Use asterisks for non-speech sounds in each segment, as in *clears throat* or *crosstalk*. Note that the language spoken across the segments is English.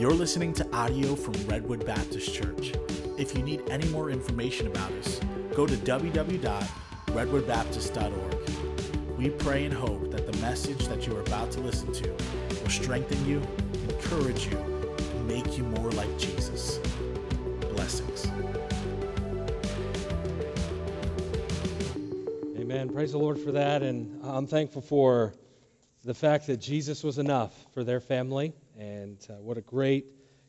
You're listening to audio from Redwood Baptist Church. If you need any more information about us, go to www.redwoodbaptist.org. We pray and hope that the message that you are about to listen to will strengthen you, encourage you, and make you more like Jesus. Blessings. Amen. Praise the Lord for that. And I'm thankful for the fact that Jesus was enough for their family. And uh, what a great,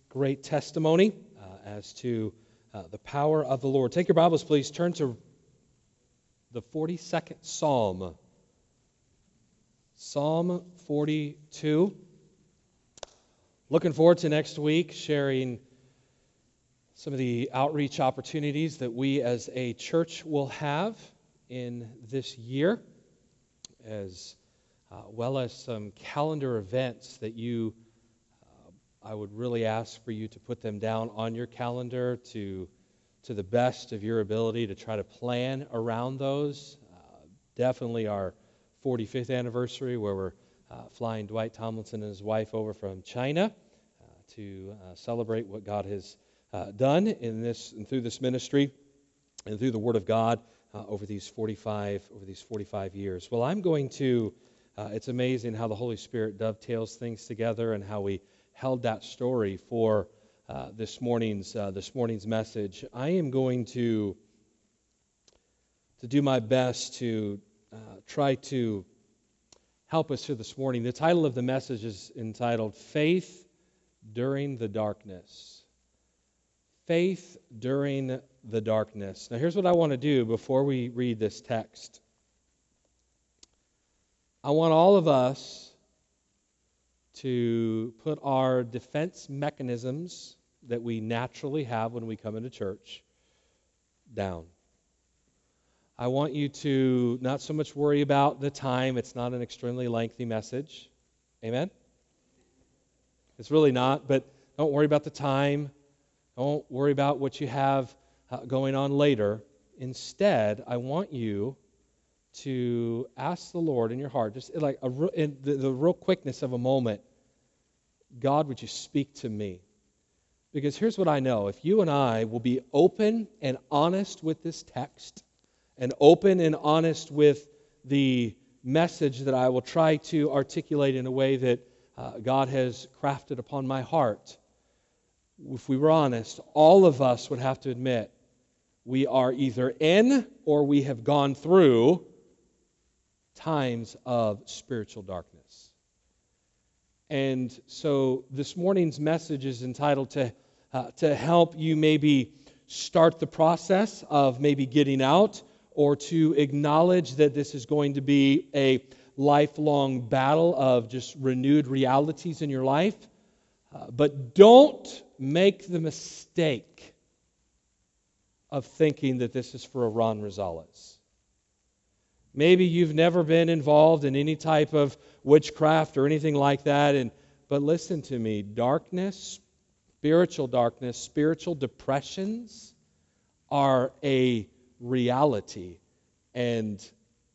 great testimony uh, as to uh, the power of the Lord. Take your Bibles, please. Turn to the 42nd Psalm. Psalm 42. Looking forward to next week sharing some of the outreach opportunities that we as a church will have in this year, as uh, well as some calendar events that you, I would really ask for you to put them down on your calendar to, to the best of your ability to try to plan around those. Uh, definitely our 45th anniversary, where we're uh, flying Dwight Tomlinson and his wife over from China uh, to uh, celebrate what God has done in this and through this ministry and through the Word of God over these 45 over these 45 years. Well, I'm going to uh, it's amazing how the Holy Spirit dovetails things together and how we held that story for uh, this morning's uh, this morning's message. I am going to to do my best to uh, try to help us here this morning. The title of the message is entitled "Faith During the Darkness." Faith during the darkness. Now, here's what I want to do before we read this text. I want all of us to put our defense mechanisms that we naturally have when we come into church down. I want you to not so much worry about the time. It's not an extremely lengthy message. Amen? It's really not, but don't worry about the time. Don't worry about what you have uh, going on later. Instead, I want you to ask the Lord in your heart, just like a, in the, the real quickness of a moment, God, would you speak to me? Because here's what I know if you and I will be open and honest with this text, and open and honest with the message that I will try to articulate in a way that uh, God has crafted upon my heart, if we were honest, all of us would have to admit we are either in or we have gone through times of spiritual darkness. And so this morning's message is entitled to, uh, to help you maybe start the process of maybe getting out or to acknowledge that this is going to be a lifelong battle of just renewed realities in your life. Uh, but don't make the mistake of thinking that this is for a Ron Rosales. Maybe you've never been involved in any type of witchcraft or anything like that. And, but listen to me darkness, spiritual darkness, spiritual depressions are a reality. And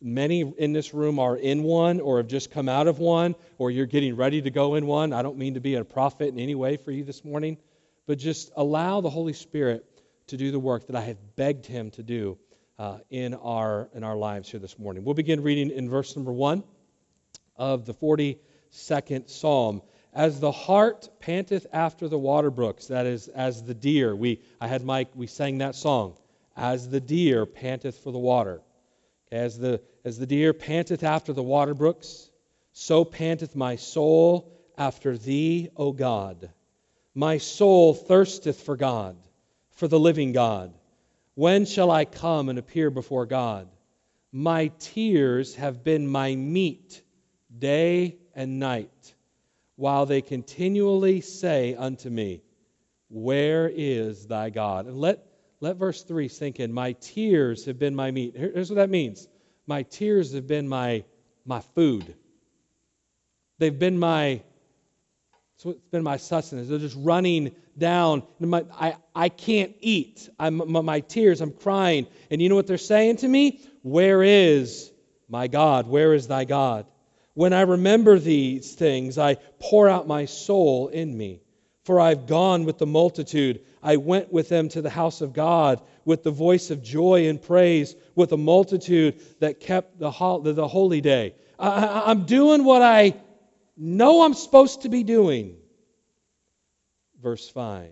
many in this room are in one or have just come out of one or you're getting ready to go in one. I don't mean to be a prophet in any way for you this morning, but just allow the Holy Spirit to do the work that I have begged Him to do uh, in, our, in our lives here this morning. We'll begin reading in verse number 1 of the 42nd Psalm. As the hart panteth after the water brooks, that is, as the deer. We, I had Mike, we sang that song. As the deer panteth for the water. As the, as the deer panteth after the water brooks, so panteth my soul after thee, O God. My soul thirsteth for God, for the living God. When shall I come and appear before God? My tears have been my meat day and night, while they continually say unto me, Where is thy God? And let, let verse 3 sink in. My tears have been my meat. Here's what that means my tears have been my, my food, they've been my so it's been my sustenance. They're just running down. My, I, I can't eat. I'm, my, my tears, I'm crying. And you know what they're saying to me? Where is my God? Where is thy God? When I remember these things, I pour out my soul in me. For I've gone with the multitude. I went with them to the house of God with the voice of joy and praise, with a multitude that kept the, holy day. I, I'm doing what I know I'm supposed to be doing. Verse 5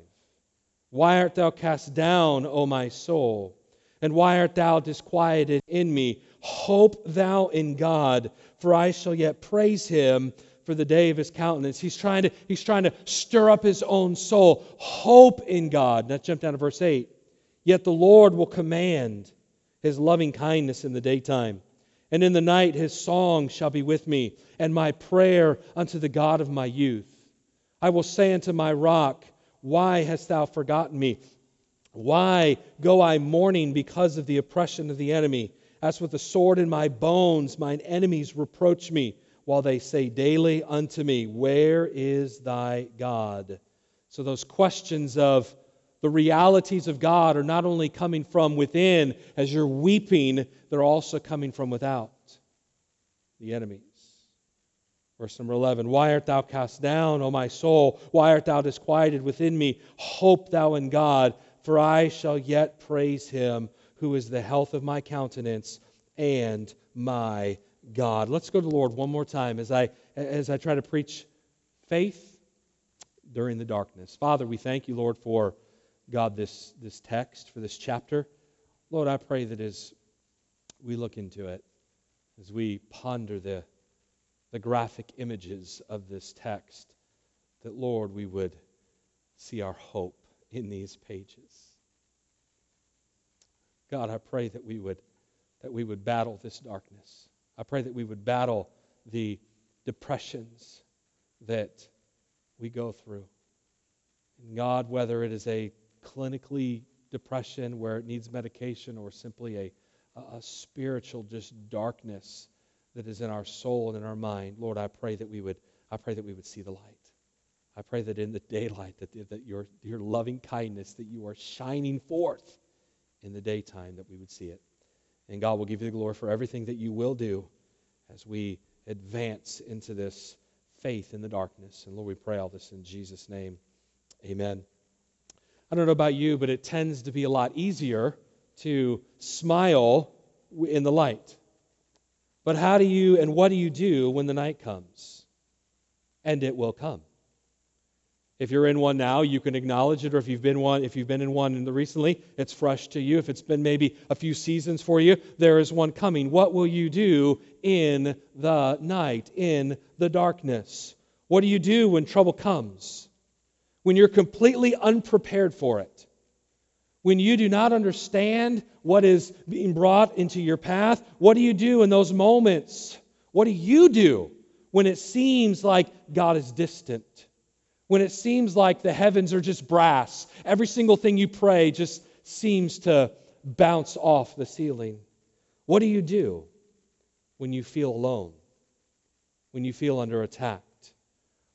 Why art thou cast down, O my soul? And why art thou disquieted in me? Hope thou in God, for I shall yet praise him for the day of his countenance. He's trying to, he's trying to stir up his own soul. Hope in God. Now jump down to verse 8. Yet the Lord will command his loving kindness in the daytime. And in the night his song shall be with me, and my prayer unto the God of my youth. I will say unto my rock, Why hast thou forgotten me? Why go I mourning because of the oppression of the enemy? As with the sword in my bones, mine enemies reproach me while they say daily unto me, Where is thy God? So, those questions of the realities of God are not only coming from within as you're weeping, they're also coming from without the enemies. Verse number 11 Why art thou cast down, O my soul? Why art thou disquieted within me? Hope thou in God, for I shall yet praise him who is the health of my countenance and my God. Let's go to the Lord one more time as I, as I try to preach faith during the darkness. Father, we thank you, Lord, for God, this, this text, for this chapter. Lord, I pray that as we look into it, as we ponder the, the graphic images of this text, that, Lord, we would see our hope in these pages. God, I pray that we would, that we would battle this darkness. I pray that we would battle the depressions that we go through. And God, whether it is a clinically depression where it needs medication or simply a, a spiritual just darkness that is in our soul and in our mind, Lord, I pray that we would, I pray that we would see the light. I pray that in the daylight, that, that your, your loving kindness, that you are shining forth in the daytime, that we would see it. And God will give you the glory for everything that you will do as we advance into this faith in the darkness. And Lord, we pray all this in Jesus' name. Amen. I don't know about you, but it tends to be a lot easier to smile in the light. But how do you and what do you do when the night comes? And it will come. If you're in one now, you can acknowledge it, or if you've been one, if you've been in one recently, it's fresh to you. If it's been maybe a few seasons for you, there is one coming. What will you do in the night, in the darkness? What do you do when trouble comes? When you're completely unprepared for it? When you do not understand what is being brought into your path? What do you do in those moments? What do you do when it seems like God is distant? When it seems like the heavens are just brass. Every single thing you pray just seems to bounce off the ceiling. What do you do when you feel alone? When you feel under attack?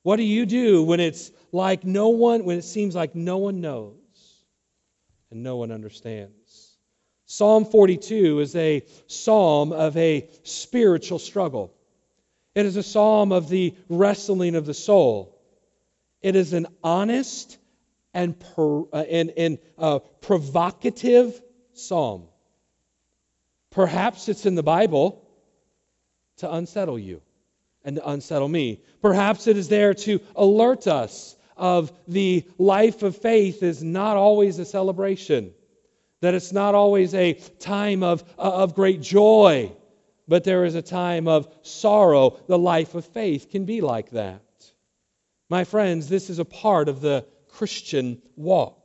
What do you do when it's like no one, when it seems like no one knows and no one understands? Psalm 42 is a psalm of a spiritual struggle. It is a psalm of the wrestling of the soul. It is an honest and, per, uh, and, and uh, provocative psalm. Perhaps it's in the Bible to unsettle you and to unsettle me. Perhaps it is there to alert us of the life of faith is not always a celebration, that it's not always a time of, uh, of great joy, but there is a time of sorrow. The life of faith can be like that. My friends, this is a part of the Christian walk.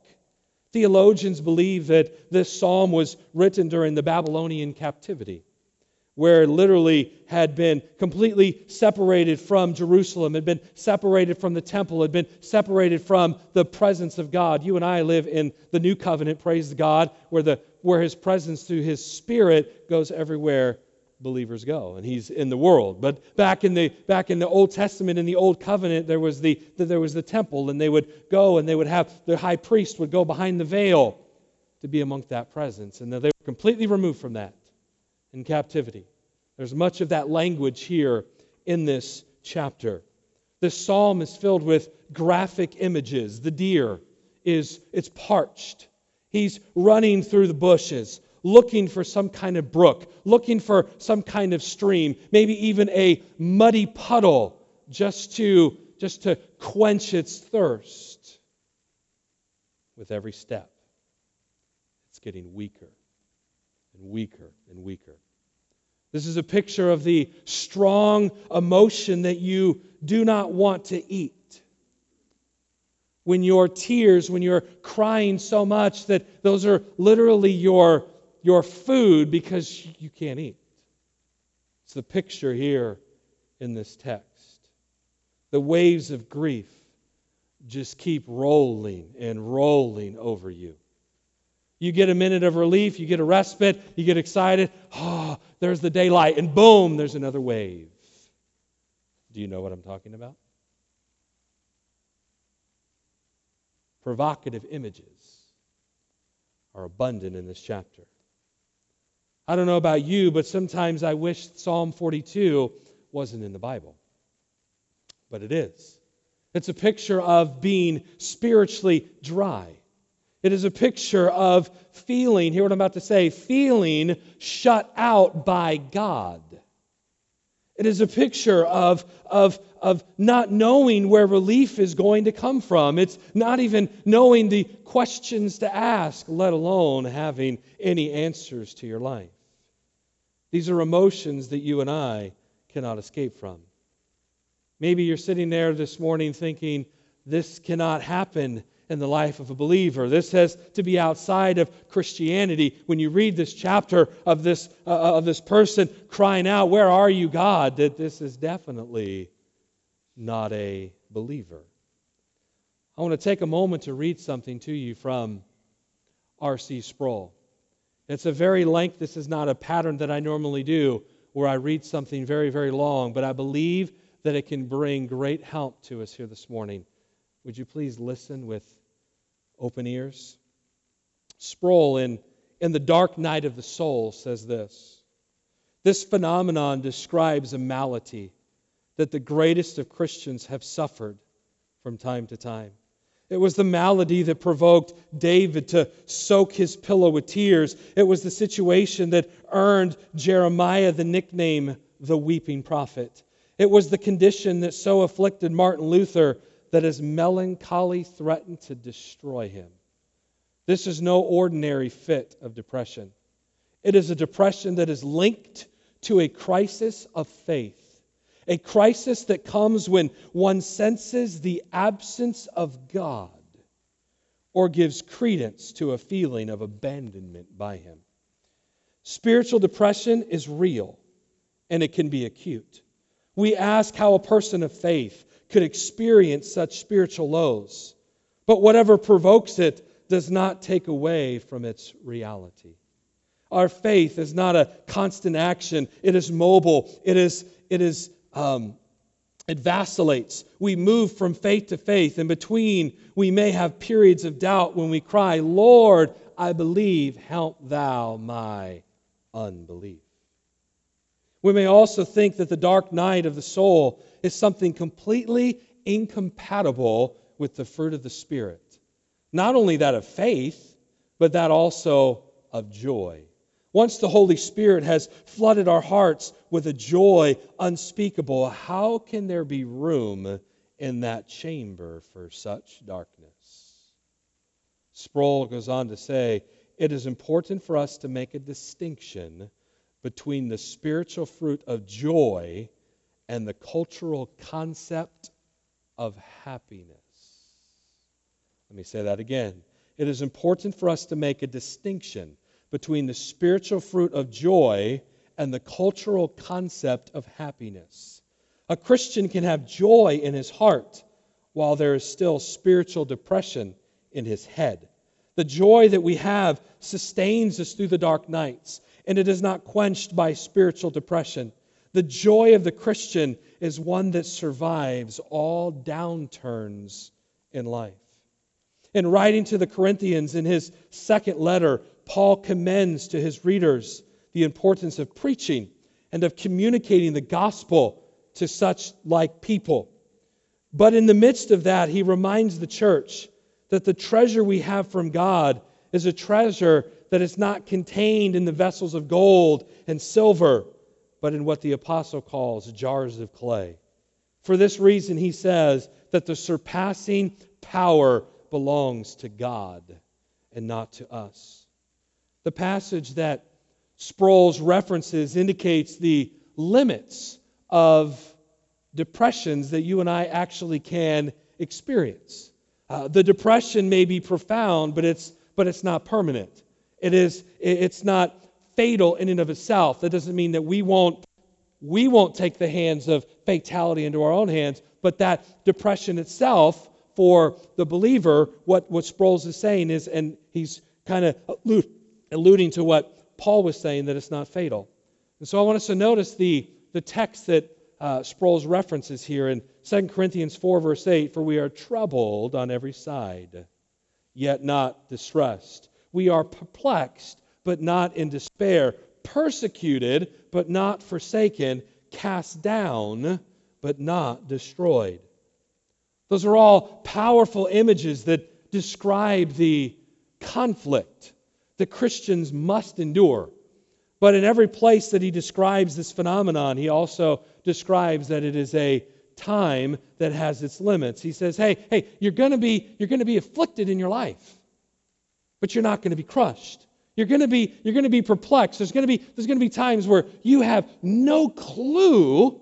Theologians believe that this psalm was written during the Babylonian captivity, where literally had been completely separated from Jerusalem, had been separated from the temple, had been separated from the presence of God. You and I live in the new covenant, praise God, where, the, where his presence through his spirit goes everywhere believers go and he's in the world. But back in the back in the old testament in the old covenant there was the there was the temple and they would go and they would have the high priest would go behind the veil to be among that presence. And they were completely removed from that in captivity. There's much of that language here in this chapter. This psalm is filled with graphic images. The deer is it's parched. He's running through the bushes, looking for some kind of brook, looking for some kind of stream, maybe even a muddy puddle just to just to quench its thirst. With every step, it's getting weaker and weaker and weaker. This is a picture of the strong emotion that you do not want to eat. When your tears, when you're crying so much that those are literally your, your food because you can't eat. It's the picture here in this text. The waves of grief just keep rolling and rolling over you. You get a minute of relief, you get a respite, you get excited. Oh, there's the daylight, and boom, there's another wave. Do you know what I'm talking about? Provocative images are abundant in this chapter. I don't know about you, but sometimes I wish Psalm 42 wasn't in the Bible. But it is. It's a picture of being spiritually dry. It is a picture of feeling, hear what I'm about to say, feeling shut out by God. It is a picture of, of, of not knowing where relief is going to come from. It's not even knowing the questions to ask, let alone having any answers to your life. These are emotions that you and I cannot escape from. Maybe you're sitting there this morning thinking, this cannot happen in the life of a believer. This has to be outside of Christianity. When you read this chapter of this, uh, of this person crying out, Where are you, God? that this is definitely not a believer. I want to take a moment to read something to you from R.C. Sproul. It's a very length, this is not a pattern that I normally do where I read something very, very long, but I believe that it can bring great help to us here this morning. Would you please listen with open ears? Sproul in, in The Dark Night of the Soul says this This phenomenon describes a malady that the greatest of Christians have suffered from time to time. It was the malady that provoked David to soak his pillow with tears. It was the situation that earned Jeremiah the nickname the weeping prophet. It was the condition that so afflicted Martin Luther that his melancholy threatened to destroy him. This is no ordinary fit of depression. It is a depression that is linked to a crisis of faith, a crisis that comes when one senses the absence of God or gives credence to a feeling of abandonment by Him. Spiritual depression is real and it can be acute. We ask how a person of faith could experience such spiritual lows. But whatever provokes it does not take away from its reality. Our faith is not a constant action, it is mobile, it is, it is um, it vacillates. We move from faith to faith. In between, we may have periods of doubt when we cry, Lord, I believe, help thou my unbelief. We may also think that the dark night of the soul is something completely incompatible with the fruit of the Spirit. Not only that of faith, but that also of joy. Once the Holy Spirit has flooded our hearts with a joy unspeakable, how can there be room in that chamber for such darkness? Sproul goes on to say, it is important for us to make a distinction between the spiritual fruit of joy and the cultural concept of happiness. Let me say that again. It is important for us to make a distinction between the spiritual fruit of joy and the cultural concept of happiness. A Christian can have joy in his heart while there is still spiritual depression in his head. The joy that we have sustains us through the dark nights, and it is not quenched by spiritual depression. The joy of the Christian is one that survives all downturns in life. In writing to the Corinthians in his second letter, Paul commends to his readers the importance of preaching and of communicating the gospel to such like people. But in the midst of that, he reminds the church that the treasure we have from God is a treasure that is not contained in the vessels of gold and silver, but in what the apostle calls jars of clay. For this reason, he says that the surpassing power belongs to God and not to us. The passage that Sproul's references indicates the limits of depressions that you and I actually can experience. Uh, the depression may be profound, but it's, but it's not permanent. It is, it's not fatal in and of itself. That doesn't mean that we won't, we won't take the hands of fatality into our own hands, but that depression itself for the believer, what, what Sproul's is saying is, and he's kind of alluding to what Paul was saying, that it's not fatal. And so I want us to notice the, the text that uh, Sproul's references here in 2 Corinthians 4, verse 8 For we are troubled on every side, yet not distressed. We are perplexed, but not in despair, persecuted, but not forsaken, cast down, but not destroyed. Those are all powerful images that describe the conflict that Christians must endure. But in every place that he describes this phenomenon, he also describes that it is a time that has its limits. He says, "Hey, hey, you're going to be you're going to be afflicted in your life, but you're not going to be crushed. You're going to be you're going to be perplexed. There's going to be there's going to be times where you have no clue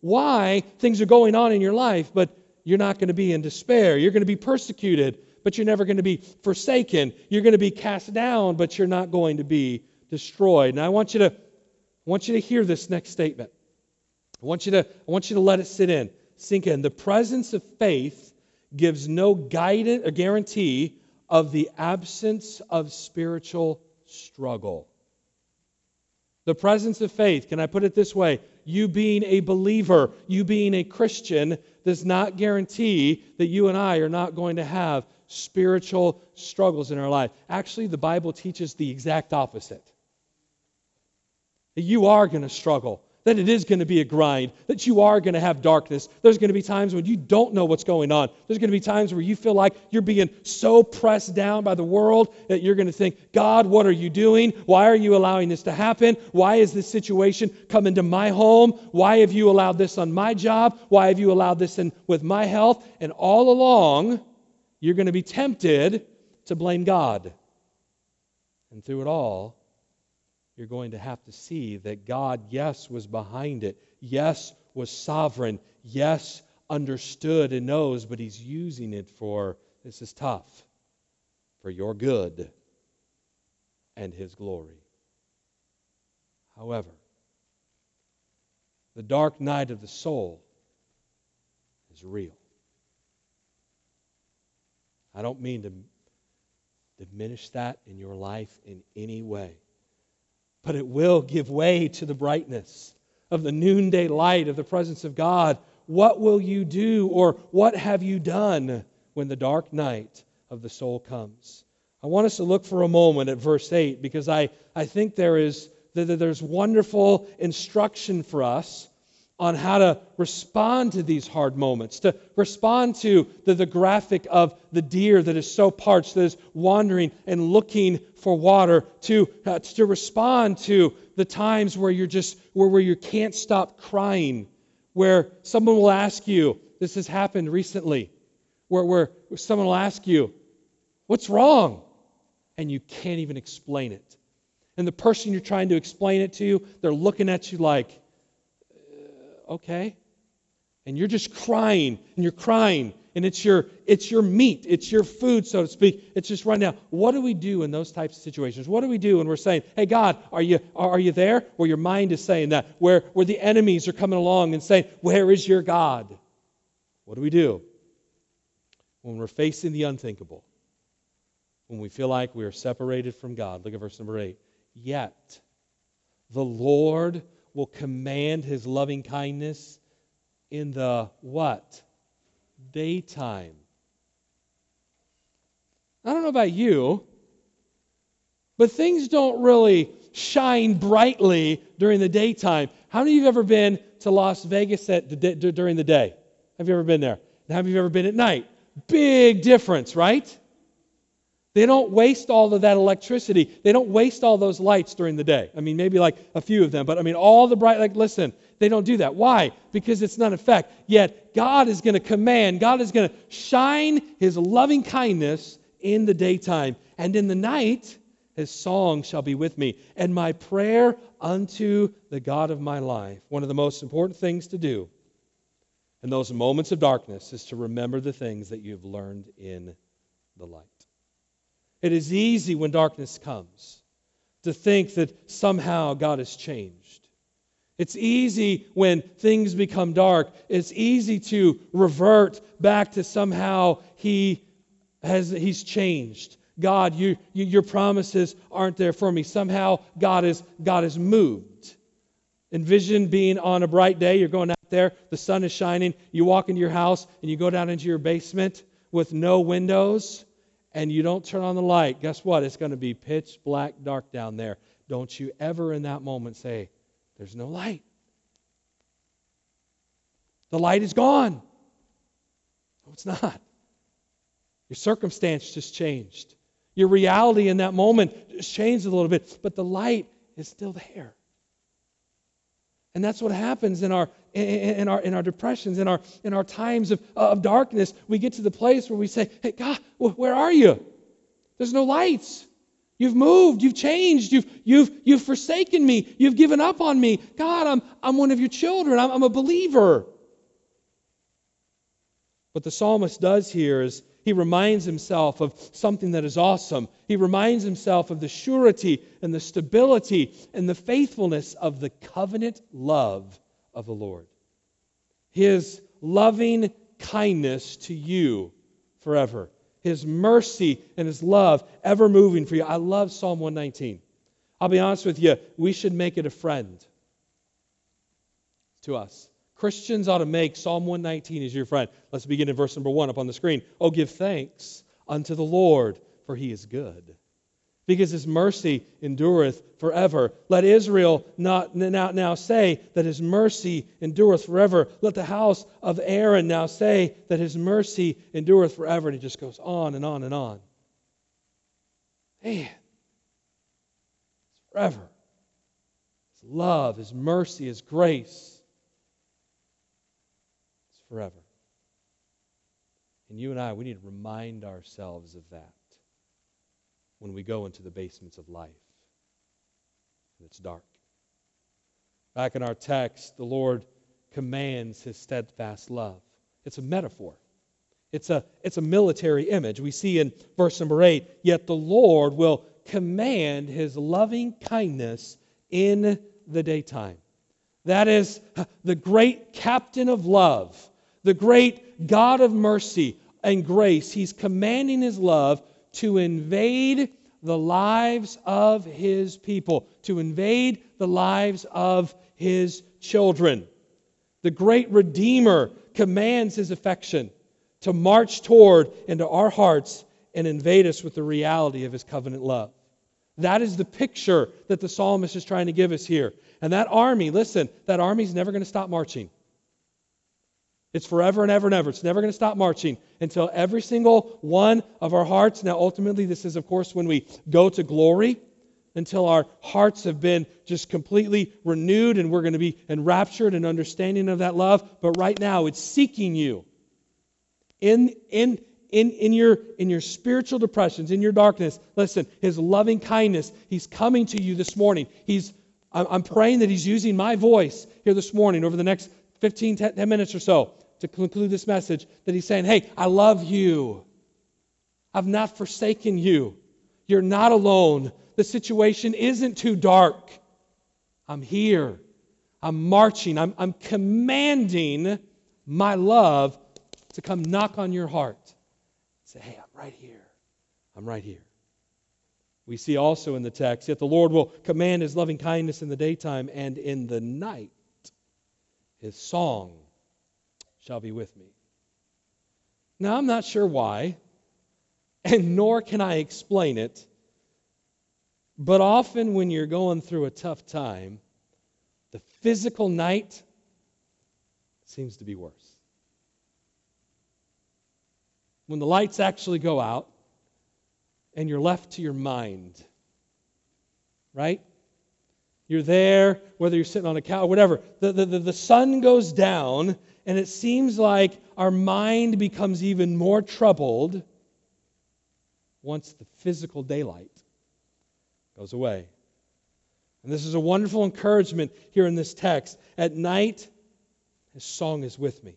why things are going on in your life, but you're not going to be in despair. You're going to be persecuted, but you're never going to be forsaken. You're going to be cast down, but you're not going to be destroyed." And I want you to I want you to hear this next statement. I want you to, I want you to let it sit in, sink in. The presence of faith gives no guidance or guarantee of the absence of spiritual struggle. The presence of faith, can I put it this way? You being a believer, you being a Christian, does not guarantee that you and I are not going to have spiritual struggles in our life. Actually, the Bible teaches the exact opposite. That you are going to struggle that it is going to be a grind, that you are going to have darkness. There's going to be times when you don't know what's going on. There's going to be times where you feel like you're being so pressed down by the world that you're going to think, God, what are you doing? Why are you allowing this to happen? Why is this situation come into my home? Why have you allowed this on my job? Why have you allowed this in with my health? And all along, you're going to be tempted to blame God. And through it all, you're going to have to see that God, yes, was behind it, yes, was sovereign, yes, understood and knows, but He's using it for this is tough, for your good and His glory. However, the dark night of the soul is real. I don't mean to diminish that in your life in any way but it will give way to the brightness of the noonday light of the presence of God. What will you do, or what have you done when the dark night of the soul comes? I want us to look for a moment at verse 8 because I, I think there is there's wonderful instruction for us on how to respond to these hard moments, to respond to the, the graphic of the deer that is so parched, that is wandering and looking for water, to, uh, to respond to the times where you're just, where, where you can't stop crying, where someone will ask you, this has happened recently, where, where someone will ask you, what's wrong? And you can't even explain it. And the person you're trying to explain it to, they're looking at you like, okay? And you're just crying and you're crying and it's your it's your meat, it's your food, so to speak. It's just right now. What do we do in those types of situations? What do we do when we're saying, "Hey God, are you are you there?" Where your mind is saying that, where where the enemies are coming along and saying, "Where is your God?" What do we do when we're facing the unthinkable? When we feel like we are separated from God. Look at verse number eight. Yet the Lord will command his loving kindness in the what? Daytime. I don't know about you, but things don't really shine brightly during the daytime. How many of you have ever been to Las Vegas at the, during the day? Have you ever been there? And have you ever been at night? Big difference, right? They don't waste all of that electricity. They don't waste all those lights during the day. I mean, maybe like a few of them, but I mean, all the bright, like, listen, they don't do that. Why? Because it's not effect. Yet, God is going to command, God is going to shine His loving kindness in the daytime. And in the night, His song shall be with me, and my prayer unto the God of my life. One of the most important things to do in those moments of darkness is to remember the things that you've learned in the light. It is easy when darkness comes to think that somehow God has changed. It's easy when things become dark. It's easy to revert back to somehow He has He's changed. God, you, you, your promises aren't there for me. Somehow God is God is moved. Envision being on a bright day. You're going out there, the sun is shining. You walk into your house and you go down into your basement with no windows and you don't turn on the light, guess what? It's going to be pitch black dark down there. Don't you ever in that moment say, There's no light. The light is gone. No, it's not. Your circumstance just changed. Your reality in that moment just changed a little bit, but the light is still there. And that's what happens in our in our in our depressions, in our in our times of, of darkness. We get to the place where we say, "Hey God, where are you? There's no lights. You've moved. You've changed. You've you've you've forsaken me. You've given up on me. God, I'm I'm one of your children. I'm, I'm a believer." What the psalmist does here is he reminds himself of something that is awesome. He reminds himself of the surety and the stability and the faithfulness of the covenant love of the Lord. His loving kindness to you forever. His mercy and his love ever moving for you. I love Psalm 119. I'll be honest with you, we should make it a friend to us. Christians ought to make Psalm 119 as your friend. Let's begin in verse number one up on the screen. Oh, give thanks unto the Lord, for he is good. Because his mercy endureth forever. Let Israel not now, now say that his mercy endureth forever. Let the house of Aaron now say that his mercy endureth forever. And it just goes on and on and on. Man, it's forever. His love, his mercy, his grace forever. And you and I, we need to remind ourselves of that when we go into the basements of life and it's dark. Back in our text, the Lord commands his steadfast love. It's a metaphor. It's a, it's a military image. We see in verse number 8, yet the Lord will command his loving kindness in the daytime. That is the great captain of love the great God of mercy and grace, he's commanding his love to invade the lives of his people, to invade the lives of his children. The great Redeemer commands his affection to march toward into our hearts and invade us with the reality of his covenant love. That is the picture that the psalmist is trying to give us here. And that army, listen, that army's never going to stop marching. It's forever and ever and ever. It's never going to stop marching until every single one of our hearts. Now, ultimately, this is, of course, when we go to glory, until our hearts have been just completely renewed and we're going to be enraptured and understanding of that love. But right now, it's seeking you. In, in, in, in, your, in your spiritual depressions, in your darkness, listen, His loving kindness, He's coming to you this morning. He's, I'm praying that He's using my voice here this morning over the next 15, 10 minutes or so to conclude this message that he's saying, Hey, I love you. I've not forsaken you. You're not alone. The situation isn't too dark. I'm here. I'm marching. I'm, I'm commanding my love to come knock on your heart. Say, Hey, I'm right here. I'm right here. We see also in the text, yet the Lord will command his loving kindness in the daytime and in the night. His song shall be with me. Now, I'm not sure why, and nor can I explain it, but often when you're going through a tough time, the physical night seems to be worse. when the lights actually go out and you're left to your mind. Right? You're there, whether you're sitting on a couch, whatever. The, the, the, the sun goes down, and it seems like our mind becomes even more troubled once the physical daylight goes away. And this is a wonderful encouragement here in this text. At night, his song is with me.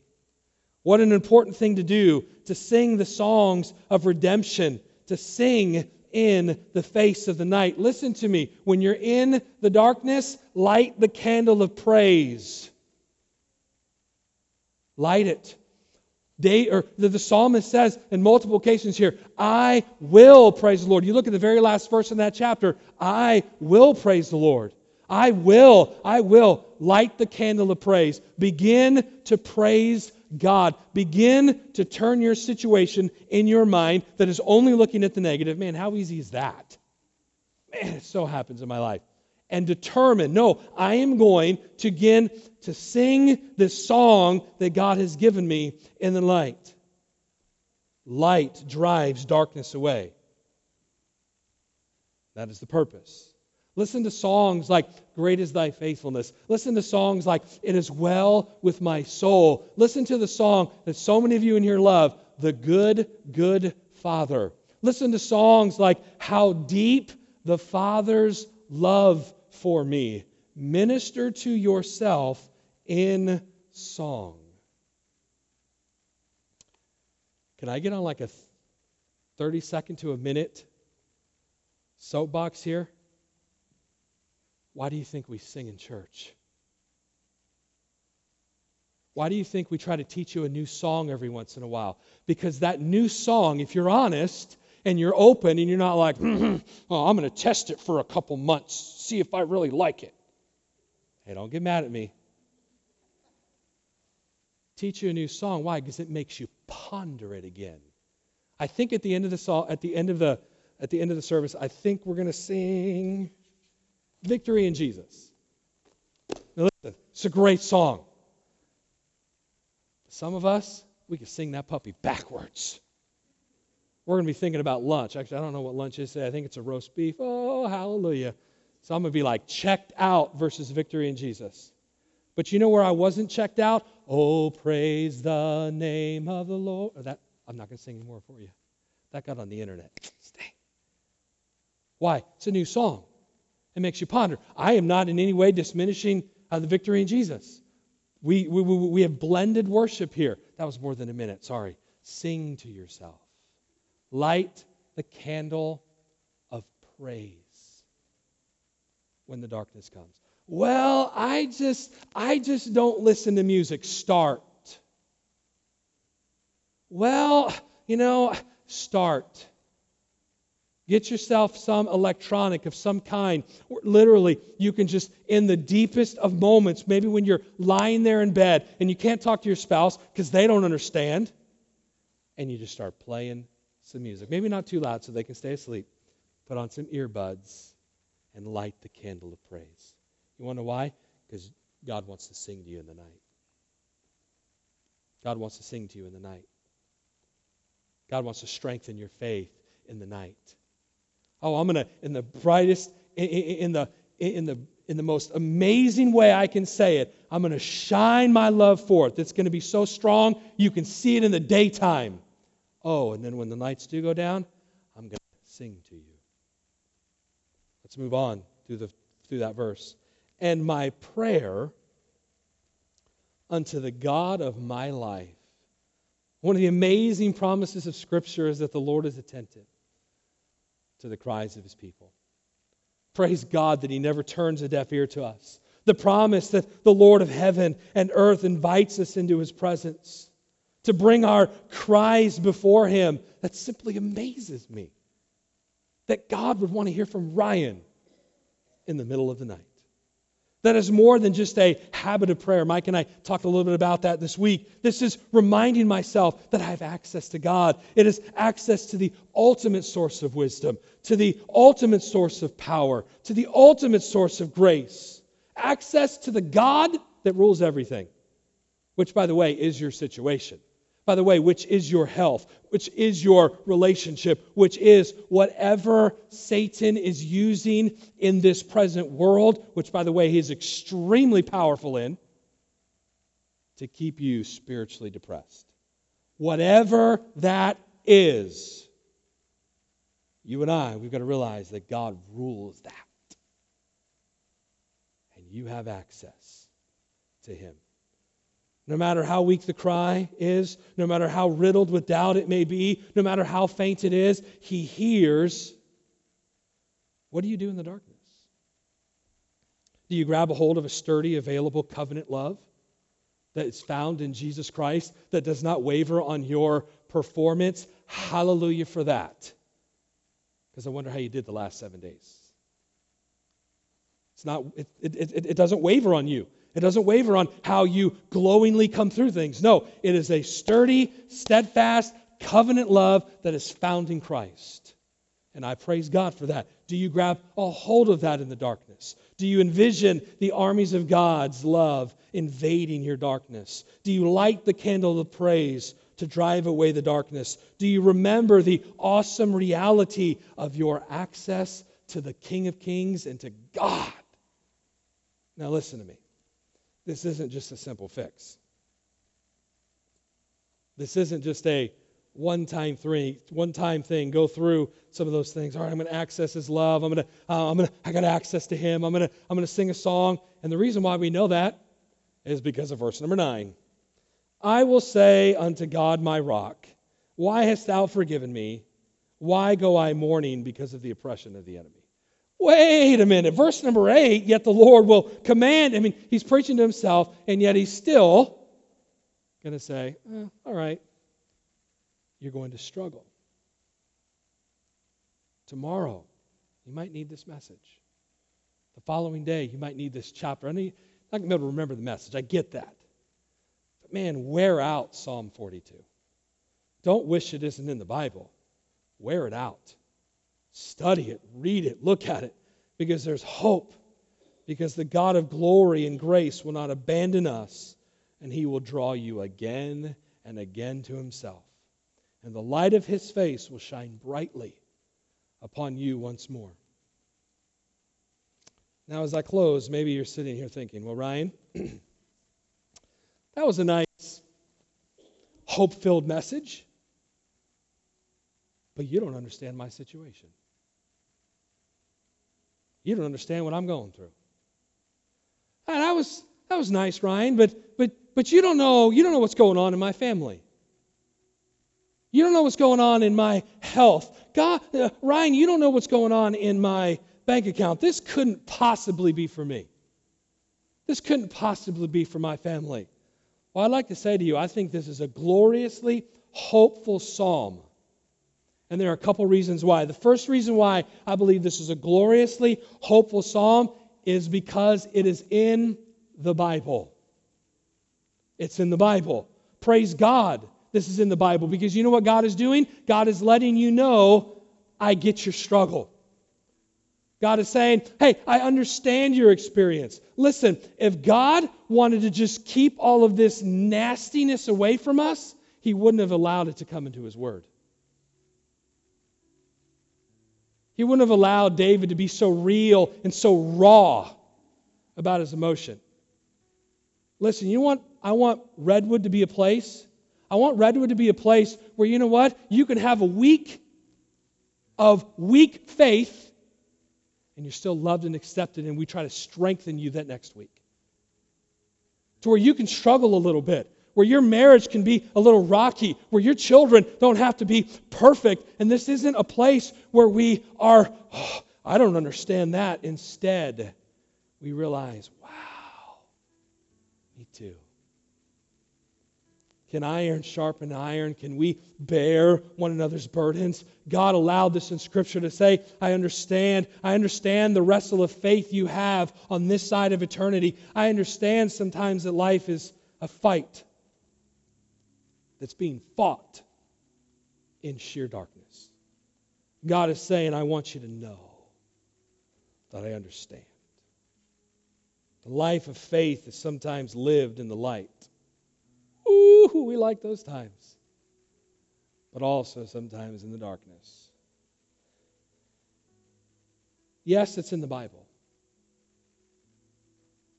What an important thing to do to sing the songs of redemption, to sing in the face of the night. Listen to me. When you're in the darkness, light the candle of praise. Light it. Day, or the, the psalmist says in multiple occasions here, I will praise the Lord. You look at the very last verse in that chapter, I will praise the Lord. I will, I will light the candle of praise. Begin to praise God. Begin to turn your situation in your mind that is only looking at the negative. Man, how easy is that? Man, it so happens in my life. And determine, no, I am going to begin to sing this song that God has given me in the light. Light drives darkness away. That is the purpose. Listen to songs like Great is Thy Faithfulness. Listen to songs like It is Well with My Soul. Listen to the song that so many of you in here love, The Good, Good Father. Listen to songs like How Deep the Father's Love for Me. Minister to yourself in song. Can I get on like a 30 second to a minute soapbox here? Why do you think we sing in church? Why do you think we try to teach you a new song every once in a while? Because that new song, if you're honest and you're open and you're not like, mm, mm, oh, I'm going to test it for a couple months, see if I really like it. Hey, don't get mad at me teach you a new song. Why? Because it makes you ponder it again. I think at the end of the song, at the end of the at the end of the service, I think we're going to sing "Victory in Jesus." Now listen, it's a great song. Some of us, we can sing that puppy backwards. We're going to be thinking about lunch. Actually, I don't know what lunch is today. I think it's a roast beef. Oh, hallelujah. So I'm going to be like checked out versus victory in Jesus. But you know where I wasn't checked out? Oh, praise the name of the Lord. That I'm not going to sing anymore for you. That got on the internet. Stay. Why? It's a new song. It makes you ponder. I am not in any way diminishing uh, the victory in Jesus. We, we, we have blended worship here. That was more than a minute. Sorry. Sing to yourself. Light the candle of praise when the darkness comes. Well, I just I just don't listen to music. Start. Well, you know, start. Get yourself some electronic of some kind. Literally, you can just, in the deepest of moments, maybe when you're lying there in bed and you can't talk to your spouse because they don't understand, and you just start playing some music. Maybe not too loud so they can stay asleep. Put on some earbuds and light the candle of praise. You want to know why? Because God wants to sing to you in the night. God wants to sing to you in the night. God wants to strengthen your faith in the night. Oh, I'm to, in the brightest, in, in, the, in, the, in the most amazing way I can say it, I'm to shine my love forth. It's to be so strong you can see it in the daytime. Oh, and then when the nights do go down, I'm going to sing to you. Let's move on through, the, through that verse and my prayer unto the God of my life. One of the amazing promises of Scripture is that the Lord is attentive to the cries of his people. Praise God that he never turns a deaf ear to us. The promise that the Lord of heaven and earth invites us into his presence to bring our cries before him. That simply amazes me. That God would want to hear from Ryan in the middle of the night. That is more than just a habit of prayer. Mike and I talked a little bit about that this week. This is reminding myself that I have access to God. It is access to the ultimate source of wisdom, to the ultimate source of power, to the ultimate source of grace. Access to the God that rules everything, which, by the way, is your situation. By the way, which is your health, which is your relationship, which is whatever Satan is using in this present world, which, by the way, he is extremely powerful in, to keep you spiritually depressed. Whatever that is, you and I, we've got to realize that God rules that. And you have access to him. No matter how weak the cry is, no matter how riddled with doubt it may be, no matter how faint it is, He hears. What do you do in the darkness? Do you grab a hold of a sturdy, available covenant love that is found in Jesus Christ that does not waver on your performance? Hallelujah for that. Because I wonder how you did the last seven days. It's not, it, it, it, it doesn't waver on you. It doesn't waver on how you glowingly come through things. No, it is a sturdy, steadfast, covenant love that is found in Christ. And I praise God for that. Do you grab a hold of that in the darkness? Do you envision the armies of God's love invading your darkness? Do you light the candle of praise to drive away the darkness? Do you remember the awesome reality of your access to the King of Kings and to God? Now, listen to me. This isn't just a simple fix. This isn't just a one time three, one time thing. Go through some of those things. All right, I'm going to access His love. I'm going to, uh, I'm going to, I got access to Him. I'm going to, I'm going to sing a song. And the reason why we know that is because of verse number nine. I will say unto God my rock, Why hast thou forgiven me? Why go I mourning because of the oppression of the enemy? Wait a minute. Verse number eight, yet the Lord will command. I mean, he's preaching to himself, and yet he's still going to say, eh, all right, you're going to struggle. Tomorrow, you might need this message. The following day, you might need this chapter. I know you're not going to be able to remember the message. I get that. But man, wear out Psalm 42. Don't wish it isn't in the Bible. Wear it out. Study it, read it, look at it, because there's hope. Because the God of glory and grace will not abandon us, and he will draw you again and again to himself. And the light of his face will shine brightly upon you once more. Now, as I close, maybe you're sitting here thinking, well, Ryan, *clears throat* that was a nice, hope filled message, but you don't understand my situation. You don't understand what I'm going through. And that was that was nice, Ryan, but but but you don't know you don't know what's going on in my family. You don't know what's going on in my health. God, uh, Ryan, you don't know what's going on in my bank account. This couldn't possibly be for me. This couldn't possibly be for my family. Well, I'd like to say to you, I think this is a gloriously hopeful psalm and there are a couple reasons why. The first reason why I believe this is a gloriously hopeful psalm is because it is in the Bible. It's in the Bible. Praise God, this is in the Bible because you know what God is doing? God is letting you know, I get your struggle. God is saying, hey, I understand your experience. Listen, if God wanted to just keep all of this nastiness away from us, He wouldn't have allowed it to come into His Word. He wouldn't have allowed David to be so real and so raw about his emotion. Listen, you want I want Redwood to be a place. I want Redwood to be a place where you know what? You can have a week of weak faith and you're still loved and accepted and we try to strengthen you that next week. To where you can struggle a little bit where your marriage can be a little rocky, where your children don't have to be perfect. And this isn't a place where we are, oh, I don't understand that. Instead, we realize, wow, me too. Can iron sharpen iron? Can we bear one another's burdens? God allowed this in Scripture to say, I understand. I understand the wrestle of faith you have on this side of eternity. I understand sometimes that life is a fight that's being fought in sheer darkness. God is saying, I want you to know that I understand. The life of faith is sometimes lived in the light. Ooh, we like those times. but also sometimes in the darkness. Yes, it's in the Bible.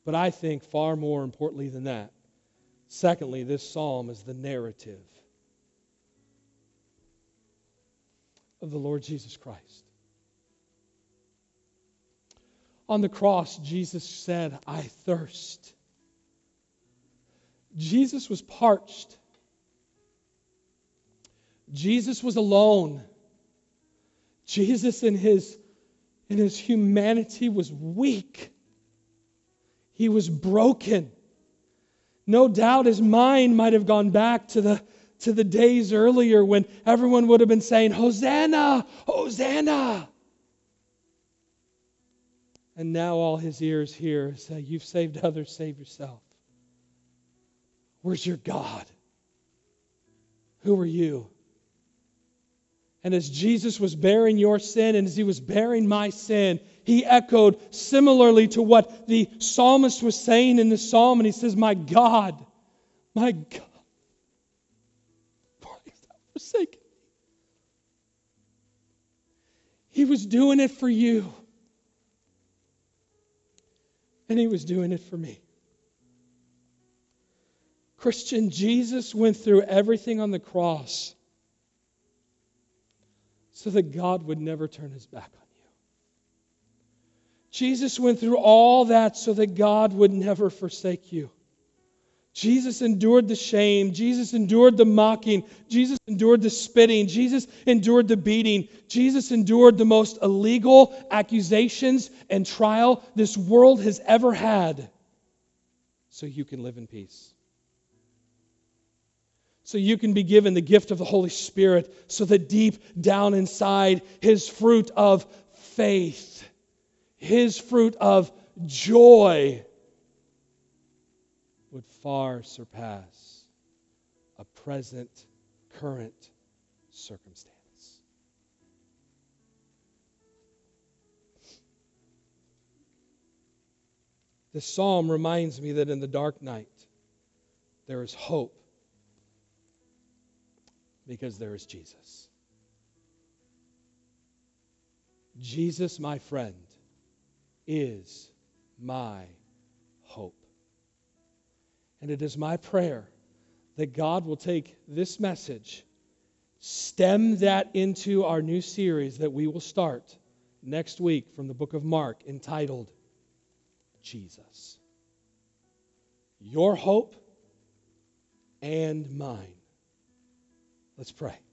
But I think far more importantly than that, secondly, this psalm is the narrative of the Lord Jesus Christ. On the cross, Jesus said, I thirst. Jesus was parched. Jesus was alone. Jesus, in his, in his humanity, was weak. He was broken. No doubt his mind might have gone back to the, to the days earlier when everyone would have been saying, Hosanna! Hosanna! And now all his ears hear say, You've saved others, save yourself. Where's your God? Who are you? And as Jesus was bearing your sin and as he was bearing my sin, he echoed similarly to what the psalmist was saying in the psalm. And he says, My God, my God, why hast thou forsaken? He was doing it for you. And he was doing it for me. Christian, Jesus went through everything on the cross so that God would never turn his back on you. Jesus went through all that so that God would never forsake you. Jesus endured the shame. Jesus endured the mocking. Jesus endured the spitting. Jesus endured the beating. Jesus endured the most illegal accusations and trial this world has ever had so you can live in peace so you can be given the gift of the Holy Spirit, so that deep down inside, His fruit of faith, His fruit of joy would far surpass a present, current circumstance. This psalm reminds me that in the dark night, there is hope because there is Jesus. Jesus, my friend, is my hope. And it is my prayer that God will take this message, stem that into our new series that we will start next week from the book of Mark entitled Jesus. Your hope and mine. Let's pray.